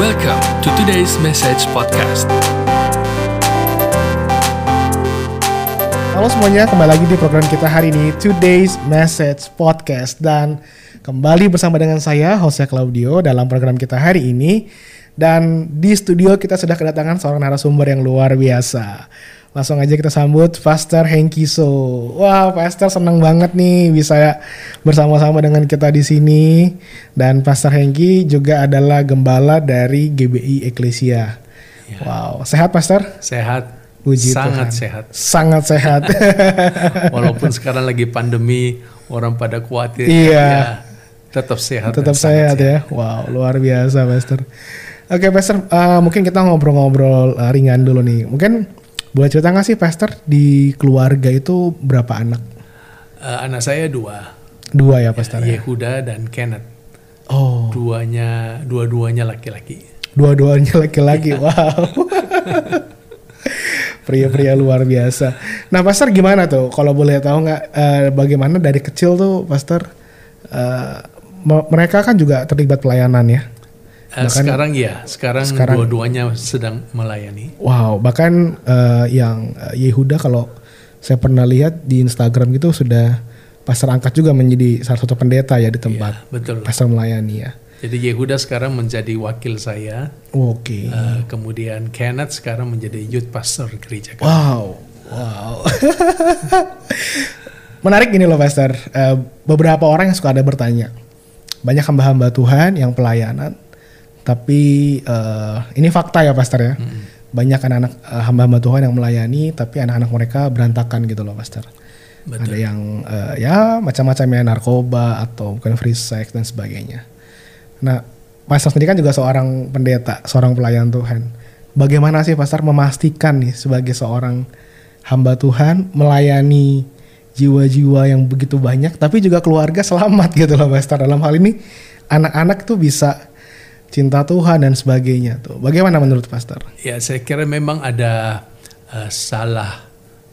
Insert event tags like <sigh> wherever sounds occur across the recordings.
Welcome to today's message podcast. Halo semuanya, kembali lagi di program kita hari ini Today's Message Podcast dan kembali bersama dengan saya Jose Claudio dalam program kita hari ini dan di studio kita sudah kedatangan seorang narasumber yang luar biasa. Langsung aja kita sambut Pastor Hengki So. Wah, Pastor senang banget nih bisa bersama-sama dengan kita di sini dan Pastor Hengki juga adalah gembala dari GBI Eklesia. Wow, sehat Pastor? Sehat. Puji sangat Tuhan. sehat. Sangat sehat. <laughs> Walaupun sekarang lagi pandemi, orang pada khawatir. Iya. ya, tetap sehat. Tetap sangat sehat ya. Wow, luar biasa, Pastor. Oke, Pastor, eh, mungkin kita ngobrol-ngobrol eh, ringan dulu nih. Mungkin boleh cerita nggak sih, Pastor, di keluarga itu berapa anak? Eh, anak saya dua, Dua ya, Pastor. ya? Yehuda dan Kenneth. Oh, Duanya, dua-duanya laki-laki. dua-duanya laki-laki. Wow. Pria-pria luar biasa. Nah, Pastor gimana tuh? Kalau boleh tahu nggak eh, bagaimana dari kecil tuh, Pastor? eh, me- mereka kan juga terlibat pelayanan ya. Eh, sekarang ya, sekarang, Sekarang- dua-duanya sedang melayani. Wow, bahkan eh, yang eh, Yehuda kalau saya pernah lihat di Instagram gitu sudah pastor angkat juga menjadi salah satu pendeta ya di tempat Betul. pastor melayani ya. Jadi Yehuda sekarang menjadi wakil saya. Oke. Eh, kemudian Kenneth sekarang menjadi youth pastor gereja. kami. Wow, wow. <laughs> Menarik gini loh pastor. Eh, beberapa orang yang suka ada bertanya, banyak hamba-hamba Tuhan yang pelayanan, tapi eh, ini fakta ya pastor ya. Banyak anak-anak eh, hamba-hamba Tuhan yang melayani, tapi anak-anak mereka berantakan gitu loh pastor. Ada yang eh, ya macam-macamnya narkoba atau bukan free sex dan sebagainya. Nah, Pastor sendiri kan juga seorang pendeta, seorang pelayan Tuhan. Bagaimana sih Pastor memastikan nih sebagai seorang hamba Tuhan melayani jiwa-jiwa yang begitu banyak, tapi juga keluarga selamat gitu loh Pastor. Dalam hal ini anak-anak tuh bisa cinta Tuhan dan sebagainya tuh. Bagaimana menurut Pastor? Ya, saya kira memang ada eh, salah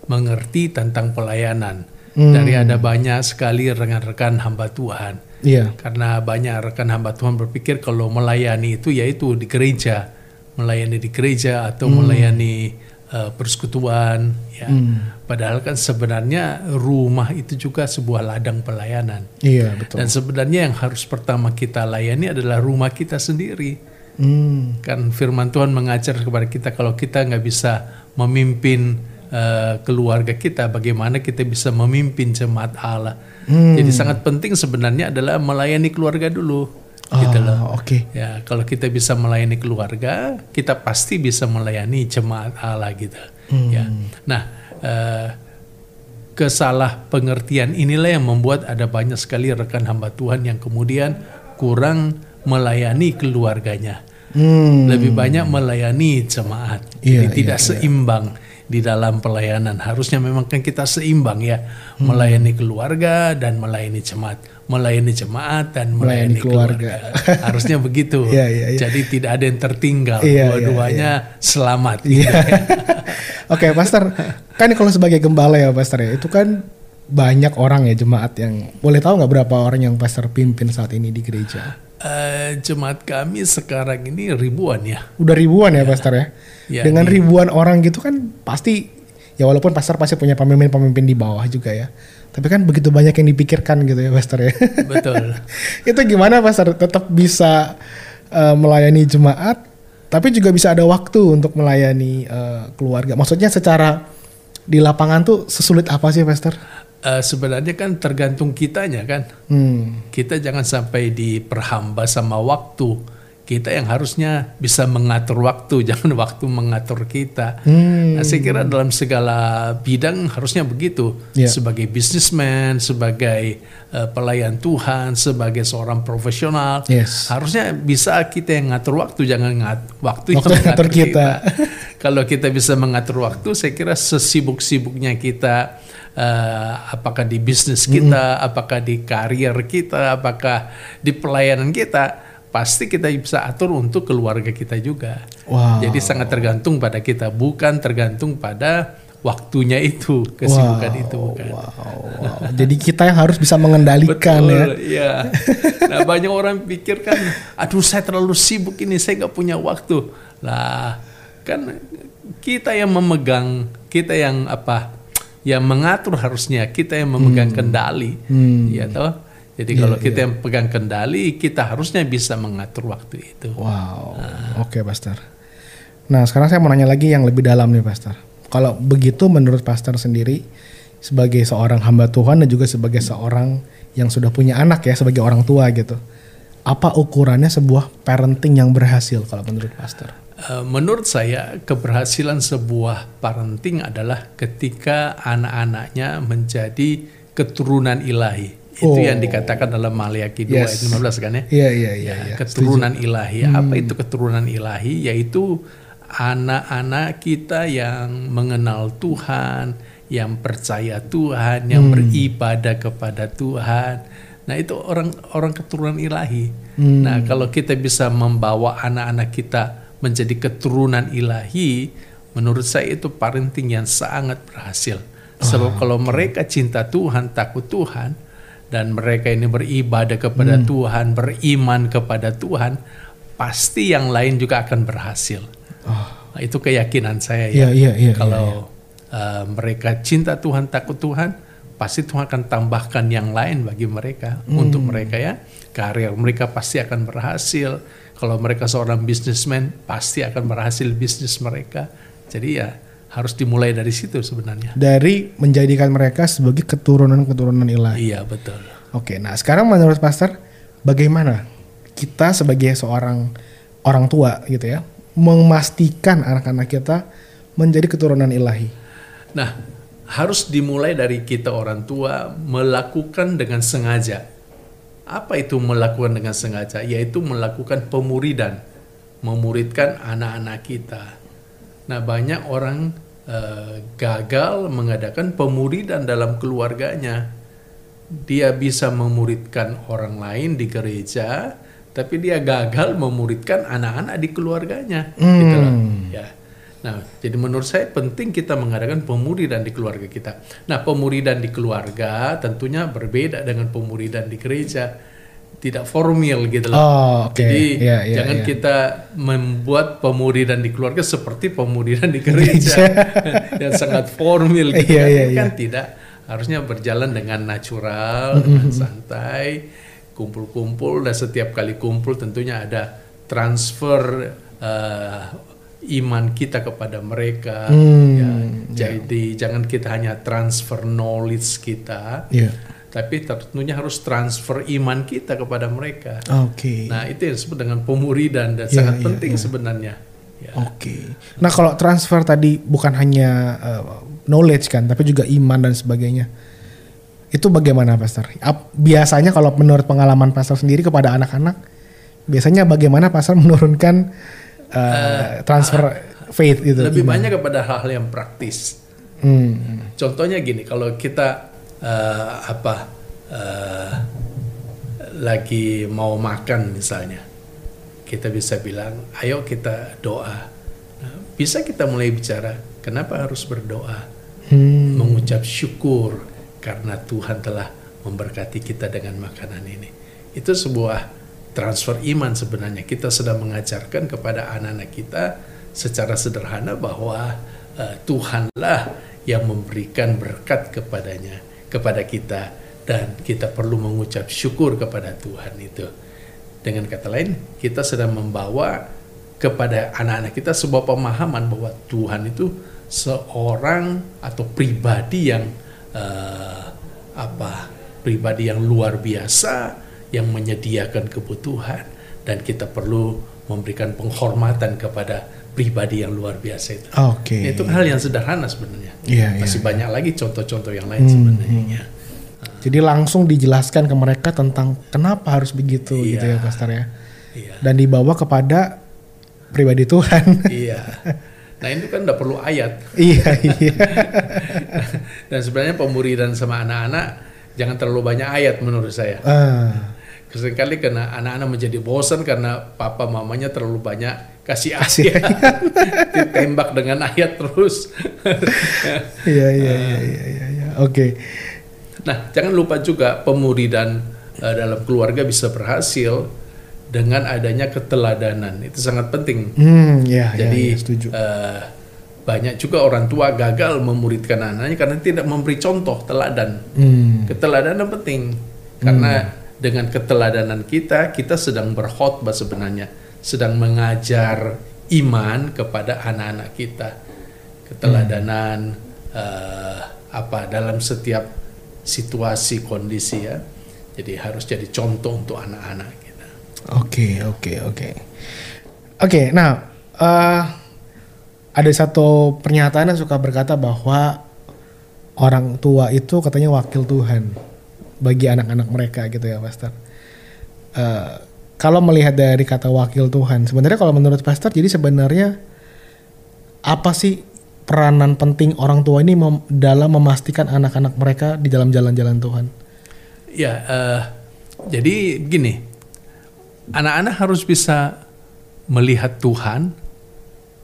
mengerti tentang pelayanan. Dari ada banyak sekali rekan-rekan hamba Tuhan. Iya. Karena banyak rekan hamba Tuhan berpikir kalau melayani itu yaitu di gereja, melayani di gereja atau melayani eh, persekutuan. Ya. Padahal kan sebenarnya rumah itu juga sebuah ladang pelayanan. Iya, betul. Dan sebenarnya yang harus pertama kita layani adalah rumah kita sendiri. Hmm. Kan firman Tuhan mengajar kepada kita kalau kita nggak bisa memimpin eh, keluarga kita, bagaimana kita bisa memimpin jemaat Allah. Jadi sangat penting sebenarnya adalah melayani keluarga dulu. gitu loh. Oh, oke. Ya, kalau kita bisa melayani keluarga, kita pasti bisa melayani jemaat Allah gitu. Ya. Nah, eh, kesalah pengertian inilah yang membuat ada banyak sekali rekan hamba Tuhan yang kemudian kurang melayani keluarganya. Hmm. Lebih banyak melayani jemaat. Iya, Jadi tidak seimbang di dalam pelayanan. Harusnya memang kan kita seimbang ya, Hmm. melayani keluarga dan melayani jemaat, melayani jemaat dan melayani, Melayani keluarga. keluarga. Harusnya begitu. <laughs> Iya, iya, iya. Jadi tidak ada yang tertinggal. Iya, iya, Dua-duanya selamat. gitu. Iya. <laughs> Oke, Pastor. Kan kalau sebagai gembala ya, Pastor ya, itu kan banyak orang ya jemaat yang boleh tahu nggak berapa orang yang Pastor pimpin saat ini di gereja? Eh, jemaat kami sekarang ini ribuan ya. Udah ribuan ya, Pastor ya. Ya, Dengan ribuan orang gitu kan pasti ya walaupun Pastor pasti punya pemimpin-pemimpin di bawah juga ya. Tapi kan begitu banyak yang dipikirkan gitu ya, Pastor ya. Betul. <laughs> itu gimana Pastor tetap bisa eh, melayani jemaat tapi juga bisa ada waktu untuk melayani eh, keluarga. Maksudnya secara di lapangan tuh sesulit apa sih, Pastor? Eh, sebenarnya kan tergantung kitanya kan. Hmm. Kita jangan sampai diperhamba sama waktu. Kita yang harusnya bisa mengatur waktu, <laughs> jangan waktu mengatur kita. Hmm. Nah, saya kira dalam segala bidang harusnya begitu. Iya. Sebagai businessman, sebagai eh, pelayan Tuhan, sebagai seorang profesional, Yes. harusnya bisa kita yang ngatur waktu, jangan ngat waktu, Waktu yang ngatur kita. Kalau kita bisa mengatur waktu, saya kira sesibuk-sibuknya kita, eh, apakah di bisnis kita, apakah di karier kita, apakah di pelayanan kita, pasti kita bisa atur untuk keluarga kita juga. Wow. Jadi sangat tergantung pada kita, bukan tergantung pada waktunya itu, kesibukan Wow, itu bukan. Wow, wow. Jadi kita yang harus bisa mengendalikan ya. Betul, ya. Nah banyak orang pikir kan, aduh saya terlalu sibuk ini, saya nggak punya waktu. Lah, kan kita yang memegang, kita yang apa, yang mengatur harusnya, kita yang memegang kendali, Hmm. ya toh. Jadi kalau kita yang pegang kendali, kita harusnya bisa mengatur waktu itu. Wow. Oke, Pastor. Nah, sekarang saya mau nanya lagi yang lebih dalam nih, Pastor. Kalau begitu menurut Pastor sendiri sebagai seorang hamba Tuhan dan juga sebagai seorang yang sudah punya anak ya, sebagai orang tua gitu. Apa ukurannya sebuah parenting yang berhasil kalau menurut Pastor? Eh, Menurut saya keberhasilan sebuah parenting adalah ketika anak-anaknya menjadi keturunan ilahi. Itu Oh. yang dikatakan dalam Maliaki 2 ayat Yes. 15 kan ya. Iya, iya, iya, Ya, iya. keturunan ilahi. Apa itu keturunan ilahi? Yaitu anak-anak kita yang mengenal Tuhan, yang percaya Tuhan, yang beribadah kepada Tuhan. Nah, itu orang orang keturunan ilahi. Nah, kalau kita bisa membawa anak-anak kita menjadi keturunan ilahi, menurut saya itu parenting yang sangat berhasil. Sebab kalau mereka cinta Tuhan, takut Tuhan, dan mereka ini beribadah kepada Tuhan, beriman kepada Tuhan, pasti yang lain juga akan berhasil. Nah, itu keyakinan saya ya. iya, iya. Kalau uh, mereka cinta Tuhan, takut Tuhan, pasti Tuhan akan tambahkan yang lain bagi mereka untuk mereka ya. Karir mereka pasti akan berhasil. Kalau mereka seorang bisnismen, pasti akan berhasil bisnis mereka. Jadi ya harus dimulai dari situ sebenarnya. Dari menjadikan mereka sebagai keturunan-keturunan ilahi. Iya betul. Oke, nah sekarang menurut Pastor, bagaimana kita sebagai seorang orang tua gitu ya, memastikan anak-anak kita menjadi keturunan ilahi? Nah, harus dimulai dari kita orang tua melakukan dengan sengaja. Apa itu melakukan dengan sengaja? Yaitu melakukan pemuridan, memuridkan anak-anak kita. Nah, banyak orang eh, gagal mengadakan pemuridan dalam keluarganya. Dia bisa memuridkan orang lain di gereja, tapi dia gagal memuridkan anak-anak di keluarganya. Gitu loh. Ya. Nah, jadi menurut saya penting kita mengadakan pemuridan di keluarga kita. Nah, pemuridan di keluarga tentunya berbeda dengan pemuridan di gereja. Tidak formal gitu loh. Oh, oke. Jadi Iya, iya, jangan iya. kita membuat pemuridan di keluarga seperti pemuridan di gereja <laughs> yang sangat formal gitu Iya, kan. iya, kan tidak harusnya berjalan dengan natural, dengan santai, kumpul-kumpul dan setiap kali kumpul tentunya ada transfer eh, iman kita kepada mereka. Hmm, ya. Jadi jangan kita hanya transfer knowledge kita, Iya. tapi tentunya harus transfer iman kita kepada mereka. Oke. Nah itu yang disebut dengan pemuridan dan Iya, sangat iya, penting iya. sebenarnya. Ya. Oke. Nah, kalau transfer tadi bukan hanya uh, knowledge kan, tapi juga iman dan sebagainya. Itu bagaimana, Pastor? Biasanya kalau menurut pengalaman Pastor sendiri kepada anak-anak, biasanya bagaimana Pastor menurunkan uh, transfer faith gitu? Lebih iman? banyak kepada hal-hal yang praktis. Hmm. Contohnya gini, kalau kita eh, apa eh, lagi mau makan misalnya, kita bisa bilang, ayo kita doa. Nah, bisa kita mulai bicara, kenapa harus berdoa? Hmm. Mengucap syukur karena Tuhan telah memberkati kita dengan makanan ini. Itu sebuah transfer iman sebenarnya. Kita sedang mengajarkan kepada anak-anak kita secara sederhana bahwa eh, Tuhanlah yang memberikan berkat kepadanya, kepada kita dan kita perlu mengucap syukur kepada Tuhan itu. Dengan kata lain, kita sedang membawa kepada anak-anak kita sebuah pemahaman bahwa Tuhan itu seorang atau pribadi yang eh, apa? Pribadi yang luar biasa yang menyediakan kebutuhan dan kita perlu memberikan penghormatan kepada pribadi yang luar biasa itu. Oke. Itu hal yang sederhana sebenarnya. Iya, iya, Masih banyak lagi contoh-contoh yang lain sebenarnya. Jadi langsung dijelaskan ke mereka tentang kenapa harus begitu Iya. gitu ya, Pastor ya. Iya. Dan dibawa kepada pribadi Tuhan. iya. Nah itu kan udah perlu ayat. iya, iya. <laughs> Dan sebenarnya pemuridan sama anak-anak jangan terlalu banyak ayat menurut saya. Ah. Sering kali karena anak-anak menjadi bosan karena papa mamanya terlalu banyak kasih ayat, <laughs> ditembak dengan ayat terus. <laughs> Iya iya iya iya iya. iya. Oke. Nah, jangan lupa juga pemuridan eh, dalam keluarga bisa berhasil dengan adanya keteladanan. Itu sangat penting. Hmm, ya, ya, Jadi ya, setuju. eh, banyak juga orang tua gagal memuridkan anaknya karena tidak memberi contoh teladan. Hmm. Keteladanan penting karena dengan keteladanan kita kita sedang berkhotbah sebenarnya, sedang mengajar iman kepada anak-anak kita. Keteladanan eh, apa dalam setiap situasi kondisi ya. Jadi harus jadi contoh untuk anak-anak kita. Oke oke oke. Oke, nah eh, ada satu pernyataan yang suka berkata bahwa orang tua itu katanya wakil Tuhan bagi anak-anak mereka gitu ya, Pastor. Eh, kalau melihat dari kata wakil Tuhan, sebenarnya kalau menurut Pastor, jadi sebenarnya apa sih peranan penting orang tua ini mem- dalam memastikan anak-anak mereka di dalam jalan-jalan Tuhan? Ya, eh, jadi gini, anak-anak harus bisa melihat Tuhan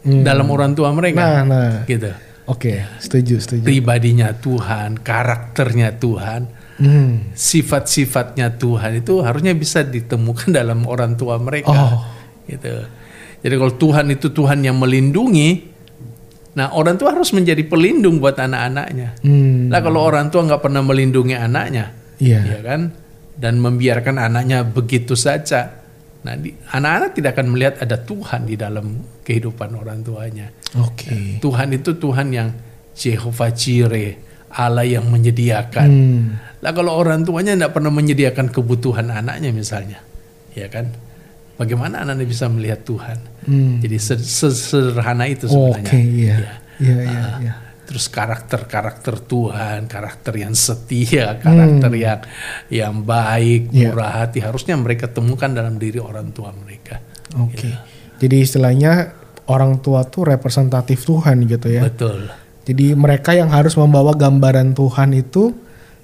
dalam orang tua mereka, Nah, nah, gitu. oke, setuju, setuju. Pribadinya Tuhan, karakternya Tuhan, Hmm. sifat-sifatnya Tuhan itu harusnya bisa ditemukan <laughs> dalam orang tua mereka, Oh. gitu. Jadi kalau Tuhan itu Tuhan yang melindungi, nah orang tua harus menjadi pelindung buat anak-anaknya. Hmm. Lah kalau orang tua nggak pernah melindungi anaknya, Iya. ya kan dan membiarkan anaknya begitu saja nah di- anak-anak tidak akan melihat ada Tuhan di dalam kehidupan orang tuanya Oke. Tuhan itu Tuhan yang Jehovah Jireh Allah yang menyediakan Hmm. lah kalau orang tuanya tidak pernah menyediakan kebutuhan anaknya misalnya ya kan bagaimana anaknya bisa melihat Tuhan Hmm. jadi se- sesederhana itu sebenarnya Oke, iya. Ya. Iya, iya, Ah, iya. Terus karakter-karakter Tuhan, karakter yang setia, karakter yang yang baik, Hmm. Iya. murah hati harusnya mereka temukan dalam diri orang tua mereka. Oke. Jadi istilahnya orang tua tuh representatif Tuhan gitu ya. Betul. Jadi mereka yang harus membawa gambaran Tuhan itu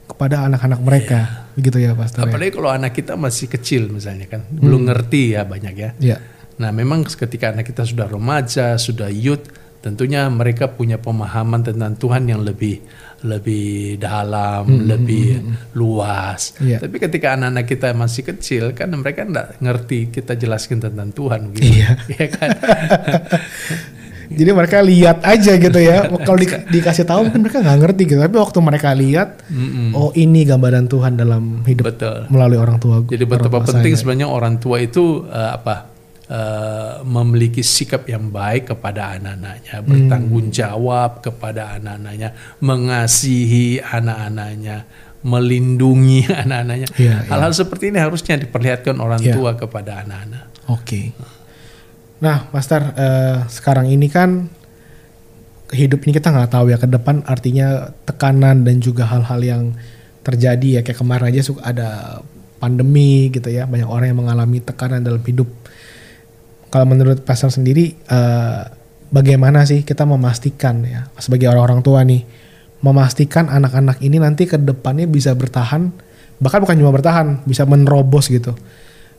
kepada anak-anak mereka. Begitu ya, Pastor. ya? Apalagi kalau anak kita masih kecil misalnya kan, belum ngerti ya banyak ya. Iya. Nah, memang ketika anak kita sudah remaja, sudah youth, tentunya mereka punya pemahaman tentang Tuhan yang lebih lebih dalam, lebih luas. Iya. Tapi ketika anak-anak kita masih kecil, kan mereka enggak ngerti kita jelaskan tentang Tuhan gitu. Iya. <laughs> Iya kan? <laughs> Jadi mereka lihat aja gitu ya. Kalau di- dikasih tahu mungkin mereka nggak ngerti gitu. Tapi waktu mereka lihat, oh ini gambaran Tuhan dalam hidup Betul. melalui orang tua. Jadi betapa penting saya. sebenarnya orang tua itu eh, apa? eh, memiliki sikap yang baik kepada anak-anaknya, bertanggung jawab kepada anak-anaknya, mengasihi anak-anaknya, melindungi <laughs> anak-anaknya. Iya, iya. Hal-hal seperti ini harusnya diperlihatkan orang Iya. tua kepada anak-anak. Oke. Nah, Pastor, eh, sekarang ini kan hidup ini kita nggak tahu ya ke depan artinya tekanan dan juga hal-hal yang terjadi ya kayak kemarin aja suka ada pandemi gitu ya banyak orang yang mengalami tekanan dalam hidup. Kalau menurut Pastor sendiri eh, bagaimana sih kita memastikan ya sebagai orang-orang tua nih memastikan anak-anak ini nanti ke depannya bisa bertahan bahkan bukan cuma bertahan bisa menerobos gitu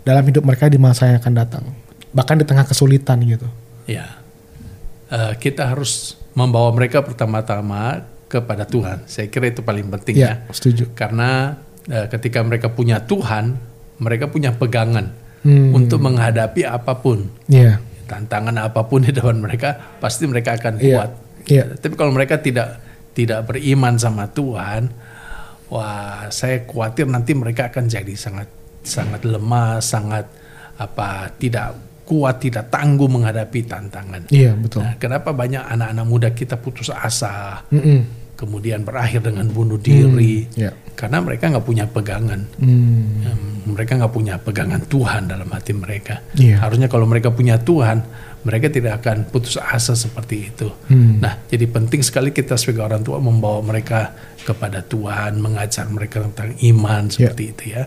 dalam hidup mereka di masa yang akan datang bahkan di tengah kesulitan gitu. Ya, Eh, kita harus membawa mereka pertama-tama kepada Tuhan. Saya kira itu paling penting ya. Ya, setuju. Karena eh, ketika mereka punya Tuhan, mereka punya pegangan Hmm. untuk menghadapi apa pun, Iya. tantangan apa pun <laughs> di depan mereka, pasti mereka akan Iya. kuat. Iya. Tapi kalau mereka tidak tidak beriman sama Tuhan, wah, saya khawatir nanti mereka akan jadi sangat sangat lemah, sangat apa tidak kuat, tidak tangguh menghadapi tantangan. Iya, betul. Nah, kenapa banyak anak-anak muda kita putus asa, Mm-mm. kemudian berakhir dengan bunuh diri? Iya. Karena mereka nggak punya pegangan. Em, mereka nggak punya pegangan Tuhan dalam hati mereka. Iya. Harusnya kalau mereka punya Tuhan, mereka tidak akan putus asa seperti itu. Hmm. Nah, jadi penting sekali kita sebagai orang tua membawa mereka kepada Tuhan, mengajar mereka tentang iman seperti itu ya.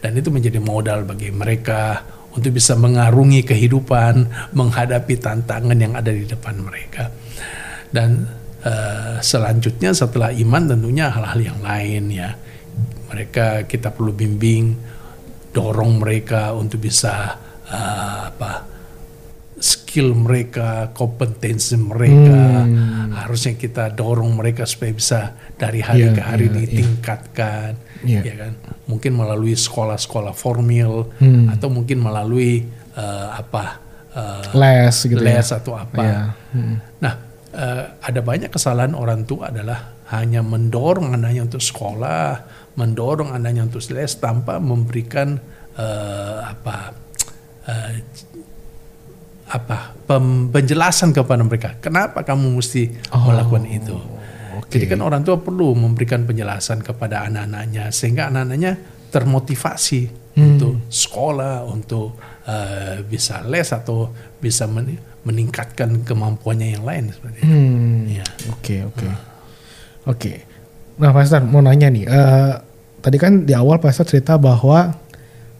Dan itu menjadi modal bagi mereka untuk bisa mengarungi kehidupan, menghadapi tantangan yang ada di depan mereka. Dan eh, selanjutnya setelah iman tentunya hal-hal yang lain ya. Mereka kita perlu bimbing dorong mereka untuk bisa uh, apa skill mereka, kompetensi mereka. Hmm. Harusnya kita dorong mereka supaya bisa dari hari Iya, ke hari iya, iya. ditingkatkan, Iya. ya kan? Mungkin melalui sekolah-sekolah formal Hmm. atau mungkin melalui uh, apa uh, Les gitu ya. les atau apa. Iya. Hmm. Nah, eh, ada banyak kesalahan orang tua adalah hanya mendorong anaknya untuk sekolah, mendorong anaknya untuk les tanpa memberikan eh, apa eh, apa penjelasan kepada mereka. Kenapa kamu mesti Oh, melakukan itu? oke. Jadi kan orang tua perlu memberikan penjelasan kepada anak-anaknya sehingga anak-anaknya termotivasi Hmm. untuk sekolah, untuk eh, bisa les atau bisa men- meningkatkan kemampuannya yang lain seperti itu. Hmm. Ya. Oke oke oke. Nah Pastor mau nanya nih. eh, tadi kan di awal Pastor cerita bahwa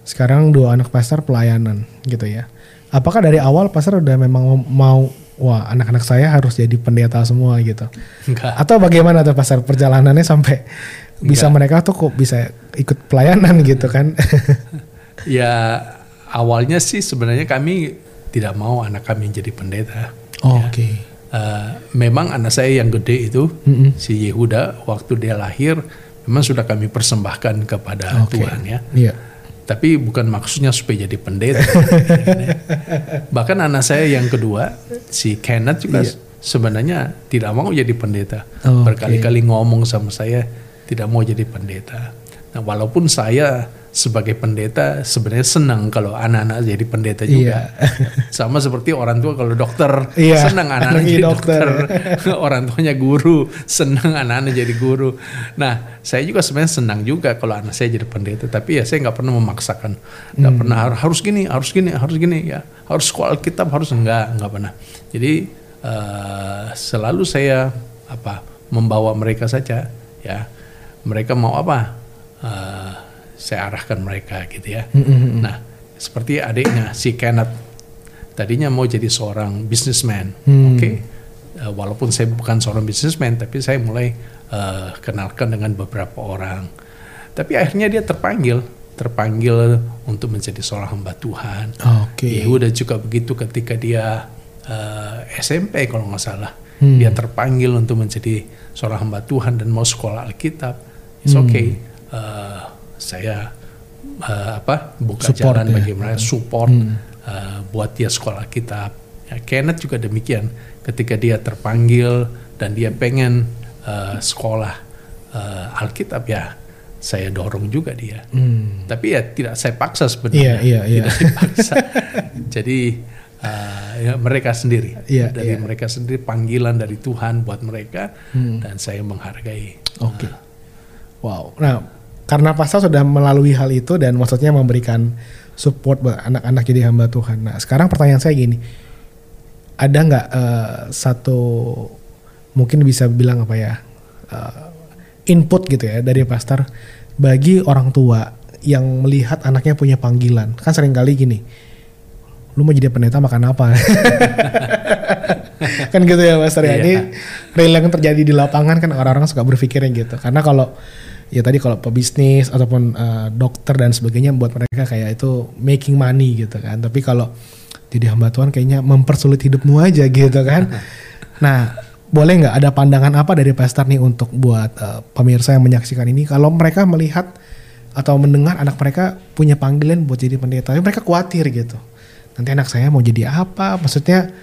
sekarang dua anak Pastor pelayanan gitu ya. Apakah dari awal Pastor udah memang mau wah anak-anak saya harus jadi pendeta semua gitu? Enggak. Atau bagaimana tuh Pastor perjalanannya sampai bisa mereka tuh kok bisa ikut pelayanan gitu kan? <laughs> Ya awalnya sih sebenarnya kami tidak mau anak kami jadi pendeta. Oh, Ya. Oke. Eh, memang anak saya yang gede itu Mm-mm. si Yehuda waktu dia lahir memang sudah kami persembahkan kepada Oke. Tuhan ya. Iya. Tapi bukan maksudnya supaya jadi pendeta. <laughs> Bahkan anak saya yang kedua, si Kenneth juga sebenarnya tidak mau jadi pendeta. Iya. Oh, Berkali-kali ngomong sama saya tidak mau jadi pendeta. Nah, walaupun saya sebagai pendeta sebenarnya senang kalau anak-anak jadi pendeta juga. <laughs> Sama seperti orang tua kalau dokter Iya, senang anak-anak jadi dokter. dokter. <laughs> orang tuanya guru, senang anak-anak jadi guru. Nah, saya juga sebenarnya senang juga kalau anak saya jadi pendeta, tapi ya saya nggak pernah memaksakan, nggak Hmm. pernah har- harus gini, harus gini, harus gini, ya harus sekolah Alkitab harus enggak, nggak pernah. Jadi eh, selalu saya apa membawa mereka saja, ya mereka mau apa, eh, saya arahkan mereka gitu ya. Mm-mm. Nah, seperti adiknya si Kenneth tadinya mau jadi seorang businessman, Hmm. oke. Eh, walaupun saya bukan seorang businessman, tapi saya mulai eh, kenalkan dengan beberapa orang. Tapi akhirnya dia terpanggil, terpanggil untuk menjadi seorang hamba Tuhan. Oke. Yehuda juga begitu ketika dia eh, SMP kalau nggak salah, Hmm. dia terpanggil untuk menjadi seorang hamba Tuhan dan mau sekolah Alkitab. It's Hmm. Okay. Eh, saya eh, apa buka Support jalan ya. bagi mereka, support Hmm. eh, buat dia sekolah Alkitab. Ya, Kenneth juga demikian. Ketika dia terpanggil dan dia pengen eh, sekolah eh, Alkitab ya, saya dorong juga dia. Hmm. Tapi ya tidak saya paksa sebenarnya. Iya, iya, iya. Tidak dipaksa. <laughs> Jadi uh, ya mereka sendiri. Iya, dari iya. mereka sendiri panggilan dari Tuhan buat mereka Hmm. dan saya menghargai. Oke. Wow. Nah, karena pastor sudah melalui hal itu dan maksudnya memberikan support buat anak-anak jadi hamba Tuhan. Nah, sekarang pertanyaan saya gini. Ada nggak eh, satu mungkin bisa bilang apa ya? eh, input gitu ya dari pastor bagi orang tua yang melihat anaknya punya panggilan. Kan sering kali gini. Lu mau jadi pendeta makan apa? <laughs> kan gitu ya Pastor ya. Iya. Ini real yang terjadi di lapangan kan orang-orang suka berpikirnya gitu. Karena kalau ya tadi kalau pebisnis ataupun eh, dokter dan sebagainya buat mereka kayak itu making money gitu kan. Tapi kalau jadi hamba Tuhan kayaknya mempersulit hidupmu aja gitu kan. <laughs> Nah, boleh nggak ada pandangan apa dari pastor nih untuk buat eh, pemirsa yang menyaksikan ini kalau mereka melihat atau mendengar anak mereka punya panggilan buat jadi pendeta, tapi mereka khawatir gitu. Nanti anak saya mau jadi apa? Maksudnya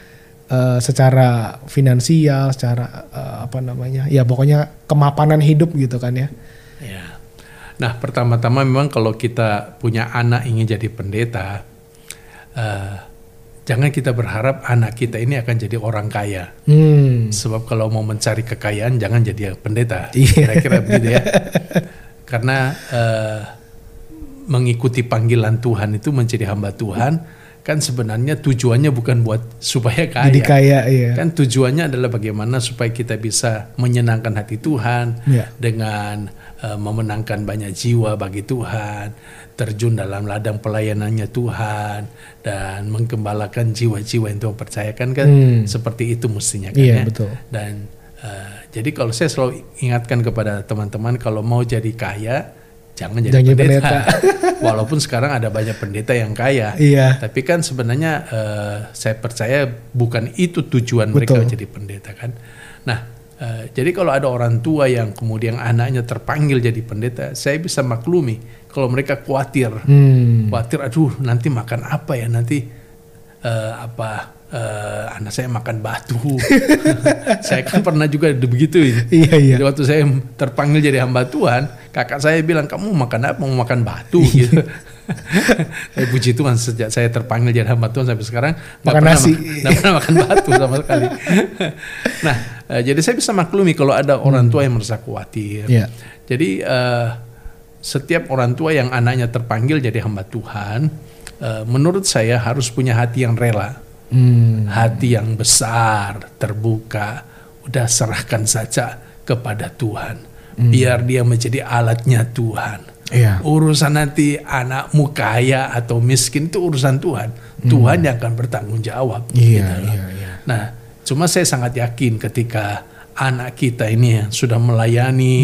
eh, secara finansial, secara eh, apa namanya? Ya pokoknya kemapanan hidup gitu kan. Ya. Nah, pertama-tama memang kalau kita punya anak ingin jadi pendeta, eh, jangan kita berharap anak kita ini akan jadi orang kaya. Hmm. Sebab kalau mau mencari kekayaan jangan jadi pendeta. <laughs> Iya. Kira-kira begitu ya. Karena eh, mengikuti panggilan Tuhan itu menjadi hamba Tuhan kan sebenarnya tujuannya bukan buat supaya kaya. Jadi kaya ya. Kan tujuannya adalah bagaimana supaya kita bisa menyenangkan hati Tuhan Ya. dengan eh, memenangkan banyak jiwa bagi Tuhan, terjun dalam ladang pelayanannya Tuhan dan menggembalakan jiwa-jiwa yang Tuhan percayakan kan Hmm. seperti itu mestinya kan Iya, ya. betul. Dan eh, jadi kalau saya selalu ingatkan kepada teman-teman kalau mau jadi kaya jangan jadi Jangan jadi pendeta. <laughs> Walaupun sekarang ada banyak pendeta yang kaya, Iya. tapi kan sebenarnya eh, saya percaya bukan itu tujuan mereka Betul. jadi pendeta kan. Nah, eh, jadi kalau ada orang tua yang kemudian anaknya terpanggil jadi pendeta, saya bisa maklumi kalau mereka khawatir, Hmm. khawatir, aduh nanti makan apa ya nanti eh, apa eh, anak saya makan batu. <laughs> saya kan pernah juga begitu Iya, iya. Jadi waktu saya terpanggil jadi hamba Tuhan, kakak saya bilang kamu makan apa? Mau makan batu gitu. <laughs> saya puji Tuhan sejak saya terpanggil jadi hamba Tuhan sampai sekarang nggak Makan pernah nasi. nggak pernah makan batu sama sekali. <laughs> nah, eh, jadi saya bisa maklumi kalau ada orang tua yang merasa khawatir. Iya. Jadi eh, setiap orang tua yang anaknya terpanggil jadi hamba Tuhan, eh, menurut saya harus punya hati yang rela Hmm. hati yang besar, terbuka, udah serahkan saja kepada Tuhan. Biar dia menjadi alatnya Tuhan. Iya. Urusan nanti anakmu kaya atau miskin itu urusan Tuhan. Tuhan yang akan bertanggung jawab. Iya, Gitu. iya, iya. Nah, cuma saya sangat yakin ketika anak kita ini yang sudah melayani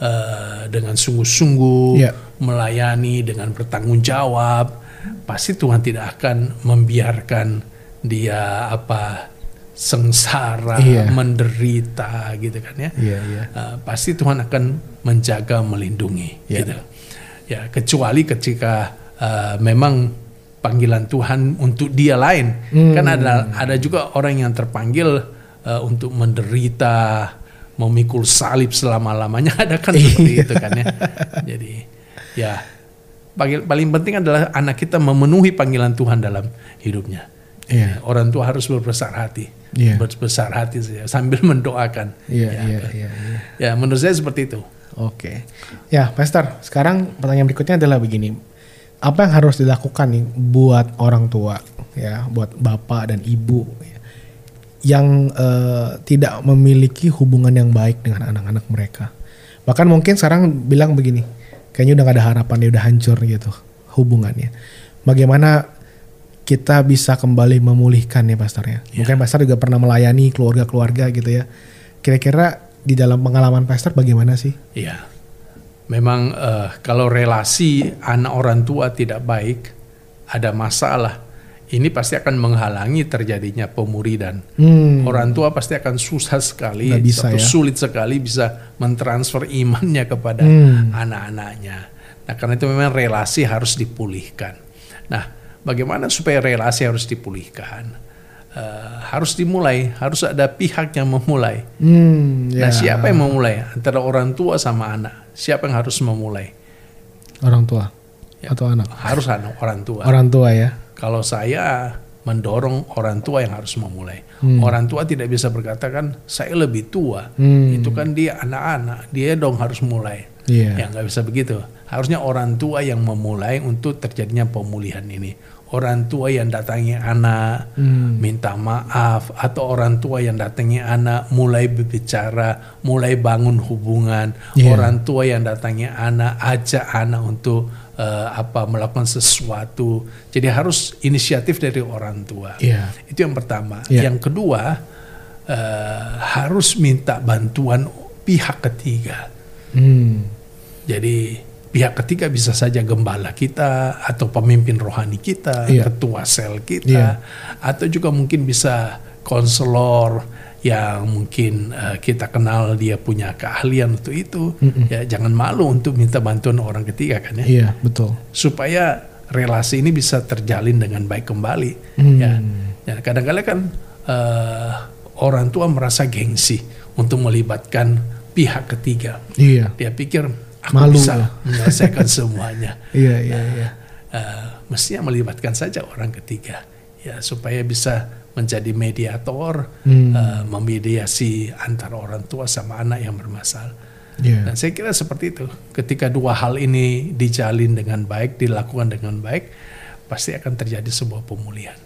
eh, dengan sungguh-sungguh, Iya. melayani dengan bertanggung jawab, pasti Tuhan tidak akan membiarkan dia apa sengsara, Iya. menderita gitu kan ya. Iya, iya. Uh, pasti Tuhan akan menjaga, melindungi. Ya. Gitu. Ya, kecuali ketika uh, memang panggilan Tuhan untuk dia lain, Hmm. kan ada ada juga orang yang terpanggil uh, untuk menderita, memikul salib selama lamanya, <laughs> ada kan Iya. seperti itu kan ya. Jadi ya paling penting adalah anak kita memenuhi panggilan Tuhan dalam hidupnya. Iya. Ya, orang tua harus berbesar hati, Iya. berbesar hati saja sambil <laughs> mendoakan. Iya, Ya, iya, iya, iya. Ya, menurut saya seperti itu. Oke. Ya, Pastor, sekarang pertanyaan berikutnya adalah begini. Apa yang harus dilakukan nih buat orang tua, ya, buat bapak dan ibu ya, yang eh, tidak memiliki hubungan yang baik dengan anak-anak mereka? Bahkan mungkin sekarang bilang begini, kayaknya udah gak ada harapan, dia udah hancur gitu hubungannya. Bagaimana kita bisa kembali memulihkan ya Pastor ya? Mungkin Pastor juga pernah melayani keluarga-keluarga gitu ya. Kira-kira di dalam pengalaman Pastor bagaimana sih? Iya. Memang eh, kalau relasi anak orang tua tidak baik, ada masalah. Ini pasti akan menghalangi terjadinya pemuridan. Hmm. Orang tua pasti akan susah sekali, Nggak bisa ya. sulit sekali bisa mentransfer imannya kepada Hmm. anak-anaknya. Nah, karena itu memang relasi harus dipulihkan. Nah, bagaimana supaya relasi harus dipulihkan? Eh, harus dimulai, harus ada pihak yang memulai. Hmm, ya. Nah, siapa yang memulai? Antara orang tua sama anak. Siapa yang harus memulai? Orang tua atau anak? Harus anak orang tua. Orang tua ya. Kalau saya mendorong orang tua yang harus memulai. Orang tua tidak bisa berkata kan saya lebih tua. Hmm. Itu kan dia anak-anak, dia dong harus mulai. Iya. Ya nggak bisa begitu. Harusnya orang tua yang memulai untuk terjadinya pemulihan ini. Orang tua yang datangi anak, Hmm. minta maaf, atau orang tua yang datangi anak mulai berbicara, mulai bangun hubungan. Iya. Orang tua yang datangi anak, ajak anak untuk eh, apa melakukan sesuatu. Jadi harus inisiatif dari orang tua. Iya. Itu yang pertama. Iya. Yang kedua eh, harus minta bantuan pihak ketiga. Hmm. Jadi pihak ketiga bisa saja gembala kita atau pemimpin rohani kita, Iya. ketua sel kita, Iya. atau juga mungkin bisa konselor yang mungkin eh, kita kenal dia punya keahlian untuk itu. Ya jangan malu untuk minta bantuan orang ketiga kan ya, Iya, betul. supaya relasi ini bisa terjalin dengan baik kembali. Hmm. Ya, ya kadang-kadang kan eh, orang tua merasa gengsi untuk melibatkan pihak ketiga Iya. dia pikir aku Malu bisa menyelesaikan semuanya. <laughs> Iya, iya, iya. Eh, mestinya melibatkan saja orang ketiga ya supaya bisa menjadi mediator, Hmm. eh, memediasi antara orang tua sama anak yang bermasalah. Iya. Dan saya kira seperti itu. Ketika dua hal ini dijalin dengan baik, dilakukan dengan baik, pasti akan terjadi sebuah pemulihan.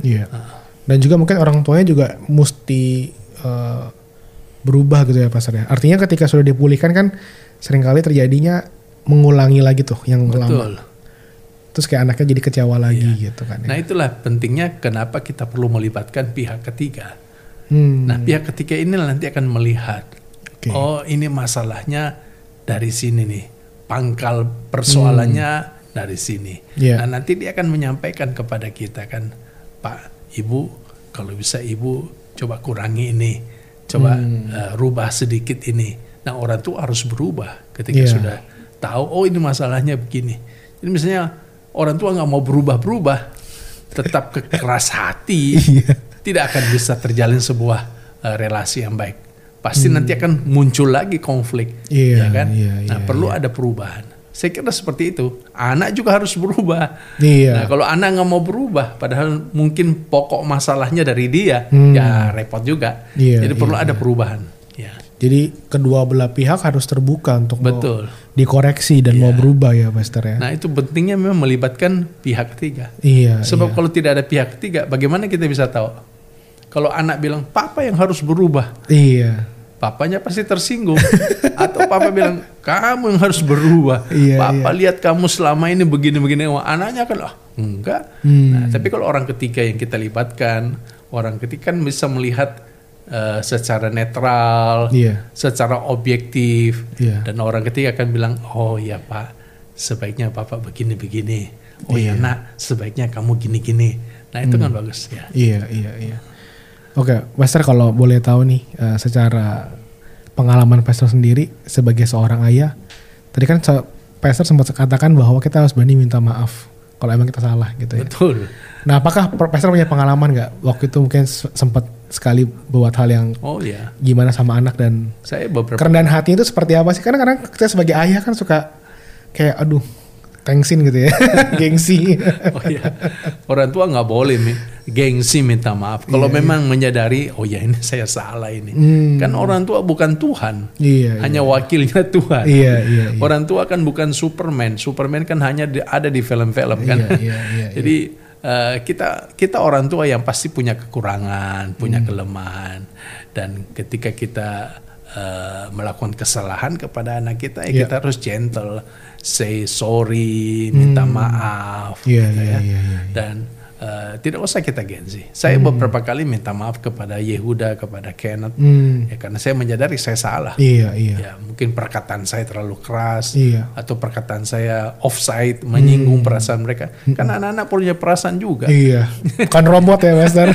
Iya. Dan juga mungkin orang tuanya juga mesti eh, berubah gitu ya pasarnya. Artinya ketika sudah dipulihkan kan sering kali terjadinya mengulangi lagi tuh yang lama. Betul. Terus kayak anaknya jadi kecewa lagi gitu kan ya. Nah itulah pentingnya kenapa kita perlu melibatkan pihak ketiga. Hmm. Nah pihak ketiga ini nanti akan melihat, Oke. oh ini masalahnya dari sini nih. pangkal persoalannya dari sini. Iya. Nah nanti dia akan menyampaikan kepada kita kan, Pak, Ibu, kalau bisa Ibu coba kurangi ini, coba eh, rubah sedikit ini. Nah orang tua harus berubah ketika Iya. sudah tahu, oh ini masalahnya begini. Jadi misalnya orang tua nggak mau berubah-berubah, tetap kekeras hati, <laughs> Iya. tidak akan bisa terjalin sebuah eh, relasi yang baik. Pasti nanti akan muncul lagi konflik, Hmm. Iya, ya kan? iya, nah iya, perlu ada perubahan. Saya kira seperti itu. Anak juga harus berubah. Iya. Nah kalau anak nggak mau berubah, padahal mungkin pokok masalahnya dari dia, Hmm. ya repot juga. Iya, Jadi perlu iya, ada perubahan. Jadi kedua belah pihak harus terbuka untuk mau betul. dikoreksi dan mau berubah ya, Pastor ya. Nah itu pentingnya memang melibatkan pihak ketiga. iya. Sebab iya. kalau tidak ada pihak ketiga, bagaimana kita bisa tahu? Kalau anak bilang, papa yang harus berubah, Iya. papanya pasti tersinggung. <laughs> Atau papa bilang, kamu yang harus berubah. Iya, papa lihat kamu selama ini begini-begini. Wah, Anaknya kan, ah enggak. Hmm. Nah, tapi kalau orang ketiga yang kita libatkan, orang ketiga kan bisa melihat eh, secara netral, Iya. secara objektif. Iya. Dan orang ketiga akan bilang, oh ya pak, sebaiknya bapak begini-begini. Oh Iya. ya nak, sebaiknya kamu gini-gini. Nah itu Hmm. kan bagus ya. Iya, iya, iya. Oke, Pastor kalau boleh tahu nih eh, secara pengalaman Pastor sendiri sebagai seorang ayah, tadi kan Pastor sempat katakan bahwa kita harus berani minta maaf kalau emang kita salah gitu ya. Betul. Nah, apakah Pastor punya pengalaman nggak waktu itu mungkin se- sempat sekali buat hal yang Oh ya, gimana sama anak dan saya beberapa kerendahan hati itu seperti apa sih? Karena kadang kita sebagai ayah kan suka kayak aduh thanksin gitu ya, <laughs> gengsi. <laughs> Oh iya, orang tua nggak boleh mi- gengsi minta maaf. Kalau memang menyadari, oh ya ini <laughs> saya salah ini. Hmm. Kan orang tua bukan Tuhan, Iya, hanya wakilnya Tuhan. Iya, iya, iya. Orang tua kan bukan Superman. Superman kan hanya ada di film-film kan. Iya, iya, iya, Jadi eh, kita kita orang tua yang pasti punya kekurangan, punya Hmm. kelemahan, dan ketika kita eh, melakukan kesalahan kepada anak kita, ya Iya. kita harus gentle, say sorry, minta maaf, Hmm. Iya, gitu iya, ya. iya, iya. dan eh, tidak usah kita gengsi. Saya beberapa kali minta maaf kepada Yehuda, kepada Kenneth, Hmm. ya karena saya menyadari saya salah. Iya, iya. Ya, mungkin perkataan saya terlalu keras Iya. atau perkataan saya offside menyinggung perasaan mereka. Kan anak-anak punya perasaan juga. Iya. Bukan robot ya, Master.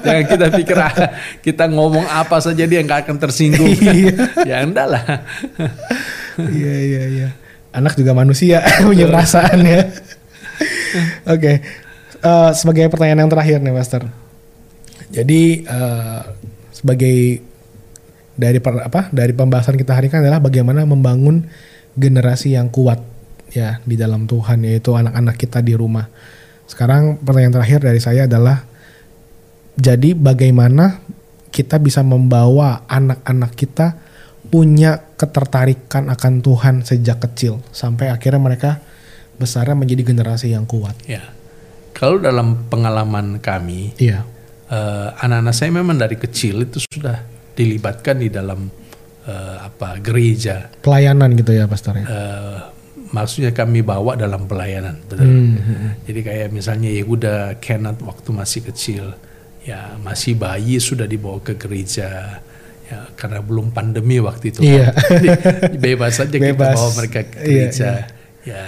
Jangan <laughs> kita pikir ah, kita ngomong apa saja dia nggak akan tersinggung. <laughs> <laughs> ya enggak lah. iya, iya, iya. Anak juga manusia punya perasaan ya. Oke. Eh, sebagai pertanyaan yang terakhir nih, Master. Jadi eh, sebagai dari per- apa? Dari pembahasan kita hari ini adalah bagaimana membangun generasi yang kuat ya di dalam Tuhan yaitu anak-anak kita di rumah. Sekarang pertanyaan terakhir dari saya adalah jadi bagaimana kita bisa membawa anak-anak kita punya ketertarikan akan Tuhan sejak kecil sampai akhirnya mereka besarnya menjadi generasi yang kuat. Ya. Kalau dalam pengalaman kami, Iya. eh, anak-anak saya memang dari kecil itu sudah dilibatkan di dalam eh, apa gereja. Pelayanan gitu ya pastor ya. Eh, maksudnya kami bawa dalam pelayanan, betul. Hmm, Jadi kayak misalnya Yehuda Kenneth waktu masih kecil, ya masih bayi sudah dibawa ke gereja, ya karena belum pandemi waktu itu. Iya. Jadi bebas saja kita bawa mereka ke Iya, gereja. Ya,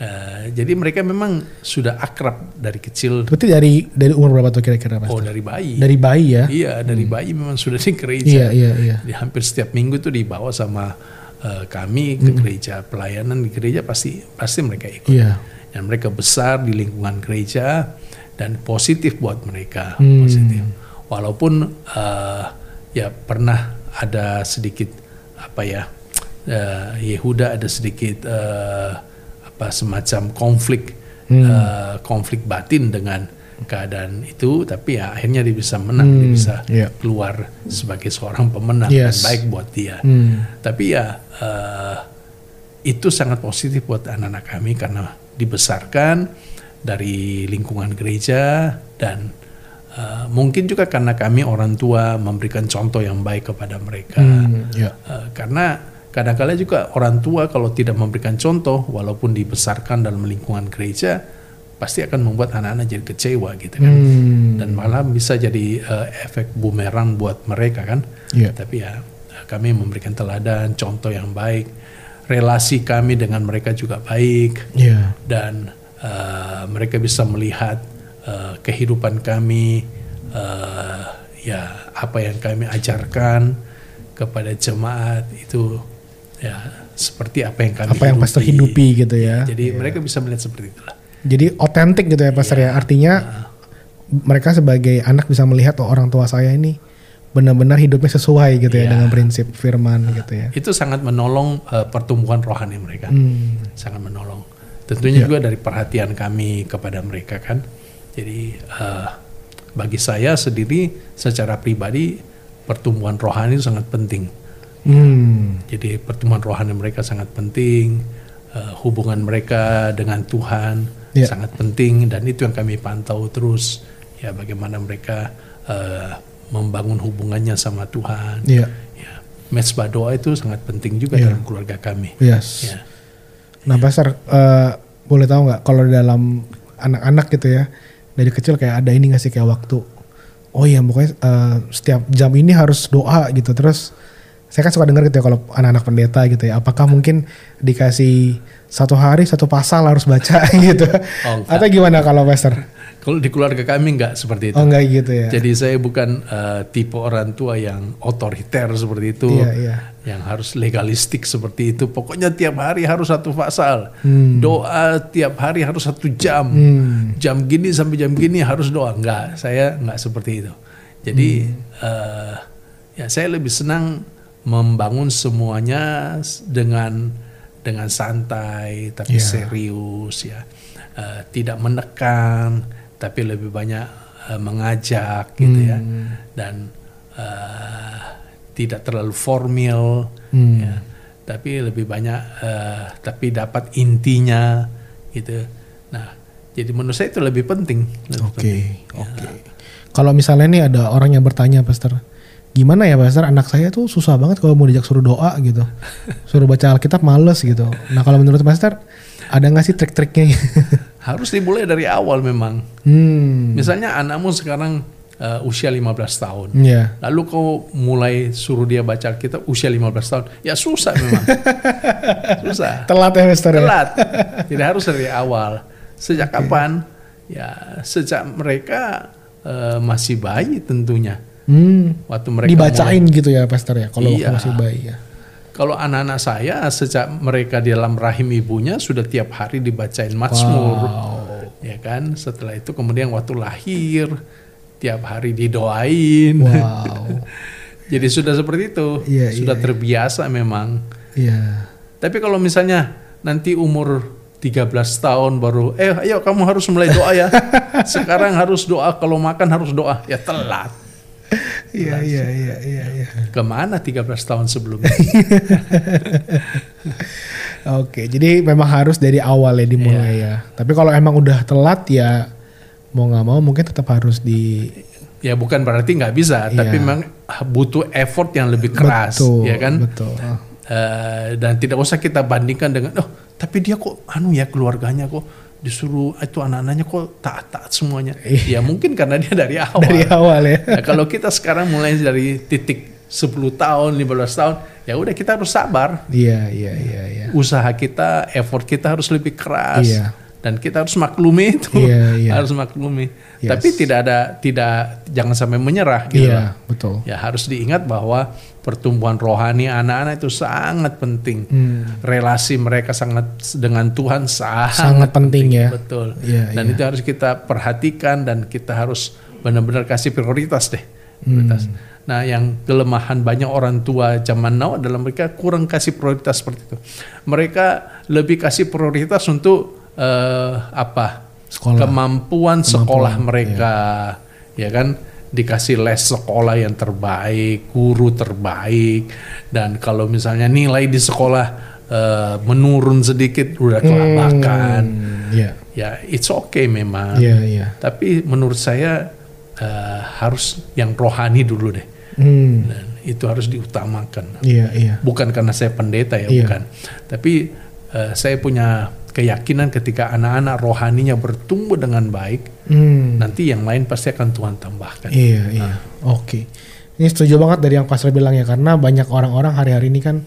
eh, jadi mereka memang sudah akrab dari kecil. Berarti dari dari umur berapa tuh kira-kira pastor? Oh dari bayi. Dari bayi ya? Iya dari bayi memang sudah di gereja. Iya, iya, iya. Di hampir setiap minggu tuh dibawa sama eh, kami ke gereja pelayanan di gereja pasti pasti mereka ikut. Iya. Dan mereka besar di lingkungan gereja dan positif buat mereka Hmm. positif. Walaupun eh, ya pernah ada sedikit apa ya eh, Yehuda ada sedikit apa semacam konflik Hmm. eh, konflik batin dengan keadaan itu tapi ya akhirnya dia bisa menang dia Hmm, bisa iya. keluar sebagai seorang pemenang Yes. dan baik buat dia Hmm. tapi ya eh, itu sangat positif buat anak-anak kami karena dibesarkan dari lingkungan gereja dan eh, mungkin juga karena kami orang tua memberikan contoh yang baik kepada mereka. Hmm, iya. Eh, karena kadang-kala juga orang tua kalau tidak memberikan contoh walaupun dibesarkan dalam lingkungan gereja pasti akan membuat anak-anak jadi kecewa gitu kan. Hmm. Dan malah bisa jadi eh, efek bumerang buat mereka kan. Iya. Tapi ya kami memberikan teladan, contoh yang baik, relasi kami dengan mereka juga baik Iya. dan eh, mereka bisa melihat eh, kehidupan kami eh, ya apa yang kami ajarkan kepada jemaat itu ya seperti apa yang kami Apa yang pastor hidupi gitu ya. jadi mereka bisa melihat seperti itulah Jadi otentik gitu ya pastor ya. Artinya mereka sebagai anak bisa melihat oh orang tua saya ini benar-benar hidupnya sesuai gitu ya Iya. dengan prinsip firman gitu ya. itu sangat menolong eh, pertumbuhan rohani mereka Hmm. sangat menolong. Tentunya juga dari perhatian kami kepada mereka kan. Jadi eh, bagi saya sendiri secara pribadi pertumbuhan rohani itu sangat penting. Hmm. Jadi pertumbuhan rohani mereka sangat penting, eh, hubungan mereka dengan Tuhan Ya. sangat penting dan itu yang kami pantau terus ya bagaimana mereka eh, membangun hubungannya sama Tuhan. Iya. Ya, mesbah doa itu sangat penting juga Ya. dalam keluarga kami. Yes. Ya. Nah, Pastor, eh, boleh tahu nggak kalau dalam anak-anak gitu ya, dari kecil kayak ada ini nggak sih kayak waktu, oh iya pokoknya eh, setiap jam ini harus doa gitu. Terus saya kan suka dengar gitu ya kalau anak-anak pendeta gitu ya, apakah mungkin dikasih satu hari satu pasal harus baca <laughs> gitu? Oh, enggak. Atau gimana kalau Pastor? Kalau di keluarga kami nggak seperti itu. Oh enggak gitu ya? Jadi saya bukan eh, tipe orang tua yang otoriter seperti itu, Iya, iya. yang harus legalistik seperti itu. Pokoknya tiap hari harus satu pasal, Hmm. doa tiap hari harus satu jam, Hmm. jam gini sampai jam gini harus doa. Enggak, saya nggak seperti itu. Jadi eh, ya saya lebih senang membangun semuanya dengan dengan santai tapi Iya. serius ya, Eh, tidak menekan tapi lebih banyak eh, mengajak gitu ya dan eh, tidak terlalu formal Hmm. ya tapi lebih banyak eh, tapi dapat intinya gitu nah jadi menurut saya itu lebih penting lebih Oke, penting. oke. Kalau misalnya nih ada orang yang bertanya, Pastor, gimana ya Pastor, anak saya tuh susah banget kalau mau diajak suruh doa gitu, suruh baca Alkitab males gitu. Nah kalau menurut Pastor, ada nggak sih trik-triknya? <laughs> harus dimulai dari awal memang. Hmm, misalnya anakmu sekarang eh, usia 15 tahun. Ya, lalu kau mulai suruh dia baca Alkitab usia 15 tahun. Ya susah memang. <laughs> Susah. Telat ya Pastor ya? telat. Tidak harus dari <laughs> awal. Sejak kapan? Ya sejak mereka eh, masih bayi tentunya Hmm, waktu mereka dibacain gitu ya Pastor ya, kalau Iya. masih bayi ya. Kalau anak-anak saya sejak mereka di dalam rahim ibunya sudah tiap hari dibacain Mazmur. Ya kan? Setelah itu kemudian waktu lahir tiap hari didoain. Wow, <laughs> Jadi sudah seperti itu. Iya, sudah iya, terbiasa memang. iya, Tapi kalau misalnya nanti umur 13 tahun baru eh ayo kamu harus mulai doa ya. <laughs> Sekarang harus doa kalau makan harus doa. Ya telat. Iya, iya, iya, iya, iya. Ke mana 13 tahun sebelumnya? <laughs> Oke, jadi memang harus dari awal ya dimulai Iya. ya. Tapi kalau emang udah telat ya mau nggak mau mungkin tetap harus di Ya bukan berarti nggak bisa, Iya. tapi memang butuh effort yang lebih keras, betul, ya kan? Betul. Eh, dan tidak usah kita bandingkan dengan, oh tapi dia kok anu ya keluarganya kok disuruh itu anak-anaknya kok taat-taat semuanya. Ya mungkin karena dia dari <laughs> awal. Iya. Dari awal ya. Nah, kalau kita sekarang mulai dari titik 10 tahun, 15 tahun, ya udah kita harus sabar. Iya, iya, iya, iya. Usaha kita, effort kita harus lebih keras. Iya. Dan kita harus maklumi itu. Iya, <laughs> iya. harus maklumi. Yes. Tapi tidak ada tidak jangan sampai menyerah gitu lah. betul. Ya harus diingat bahwa pertumbuhan rohani anak-anak itu sangat penting. Hmm. Relasi mereka sangat dengan Tuhan sangat, Sangat penting ya. Betul. Iya, dan iya. itu harus kita perhatikan dan kita harus benar-benar kasih prioritas deh. Prioritas. Hmm. Nah, yang kelemahan banyak orang tua zaman now adalah mereka kurang kasih prioritas seperti itu. Mereka lebih kasih prioritas untuk eh, apa? Sekolah. Kemampuan sekolah Kemampuan, mereka, ya kan? Dikasih les sekolah yang terbaik, guru terbaik, dan kalau misalnya nilai di sekolah eh, menurun sedikit udah kelabakan, Hmm, Iya. ya it's okay memang. Iya, iya. Tapi menurut saya eh, harus yang rohani dulu deh. Hmm. Dan itu harus diutamakan. Iya, iya. Bukan karena saya pendeta ya, Iya. bukan. Tapi eh, saya punya keyakinan ketika anak-anak rohaninya bertumbuh dengan baik, Hmm. nanti yang lain pasti akan Tuhan tambahkan. Iya, iya. Oke. Ini setuju banget dari yang Pastor bilang ya karena banyak orang-orang hari-hari ini kan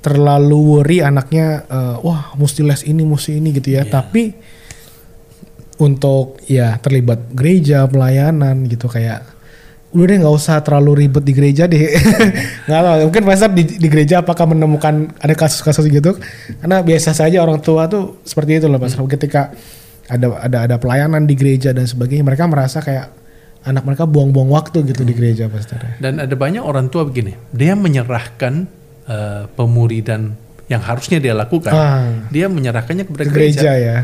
terlalu worry anaknya eh, wah mesti les ini mesti ini gitu ya. Tapi untuk ya terlibat gereja pelayanan gitu kayak udah deh nggak usah terlalu ribet di gereja deh. <laughs> Nggak tahu mungkin pastor di, di gereja apakah menemukan ada kasus-kasus gitu? Karena biasa saja orang tua tuh seperti itu loh pastor ketika ada ada ada pelayanan di gereja dan sebagainya mereka merasa kayak anak mereka buang-buang waktu gitu di gereja pastor Dan ada banyak orang tua begini, dia menyerahkan eh, pemuridan yang harusnya dia lakukan, Ah. dia menyerahkannya kepada Ke gereja. gereja ya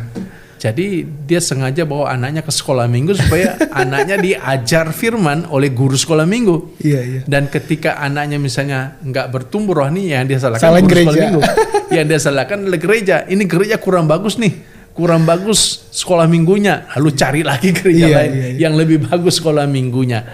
Jadi dia sengaja bawa anaknya ke sekolah minggu supaya <laughs> anaknya diajar firman oleh guru sekolah minggu. iya iya Dan ketika anaknya misalnya nggak bertumbuh rohani yang dia salahkan Salahin guru sekolah gereja. minggu. <laughs> yang dia salahkan adalah gereja. Ini gereja kurang bagus nih. Kurang bagus sekolah minggunya. Lalu cari lagi gereja Iya, lain iya, iya. yang lebih bagus sekolah minggunya.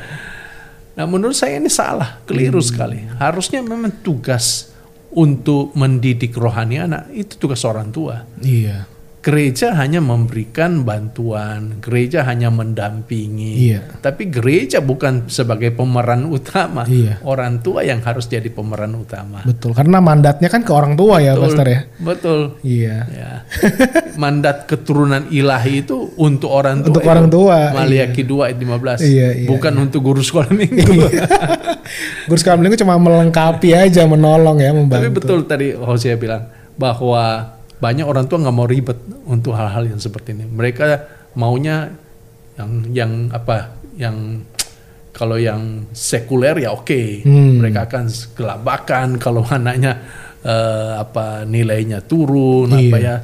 Nah menurut saya ini salah, keliru Hmm. sekali. Harusnya memang tugas untuk mendidik rohani anak itu tugas orang tua. iya Gereja hanya memberikan bantuan, gereja hanya mendampingi. Iya. Tapi gereja bukan sebagai pemeran utama. Iya. Orang tua yang harus jadi pemeran utama. betul karena mandatnya kan ke orang tua ya pastor ya Betul. iya Ya. <laughs> Mandat keturunan ilahi itu untuk orang tua. Untuk orang tua, Maliaki 2 ayat 15. Iya, iya, bukan untuk guru sekolah minggu. Guru sekolah minggu cuma melengkapi aja, menolong ya, membantu. Tapi betul tadi Hosea bilang bahwa banyak orang tua nggak mau ribet untuk hal-hal yang seperti ini. Mereka maunya yang yang apa? Yang kalau yang sekuler ya oke, Hmm. mereka akan gelabakan kalau <laughs> anaknya eh, apa nilainya turun, Iya. apa ya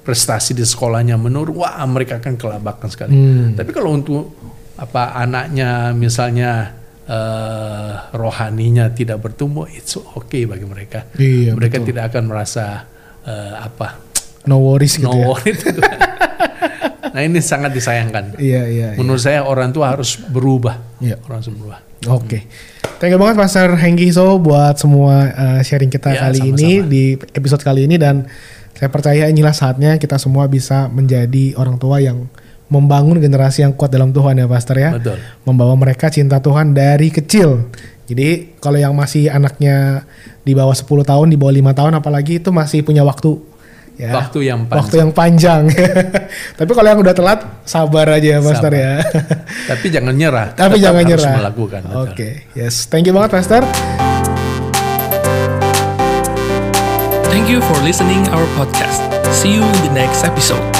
prestasi di sekolahnya menurun, wah mereka akan kelabakan sekali. Hmm. Tapi kalau untuk apa anaknya misalnya eh, rohaninya tidak bertumbuh, it's okay bagi mereka. Iya, mereka betul. tidak akan merasa eh, apa No worries gitu ya. no itu. <laughs> nah ini sangat disayangkan. Iya, iya. iya. Menurut saya orang tua harus berubah. Iya. Orang harus berubah. Oke. Thank you banget Pastor Hengki So buat semua uh, sharing kita Ya, kali sama-sama. ini di episode kali ini dan saya percaya inilah saatnya kita semua bisa menjadi orang tua yang membangun generasi yang kuat dalam Tuhan ya Pastor ya. Betul. Membawa mereka cinta Tuhan dari kecil. Jadi kalau yang masih anaknya di bawah 10 tahun, di bawah lima tahun apalagi itu masih punya waktu ya. Waktu yang panjang. Waktu yang panjang. <laughs> Tapi kalau yang udah telat sabar aja Sabar. ya. <laughs> Tapi jangan nyerah. Tapi Tetap jangan harus nyerah. melakukan. Oke, yes. Thank you banget, Pastor. Thank you for listening our podcast. See you in the next episode.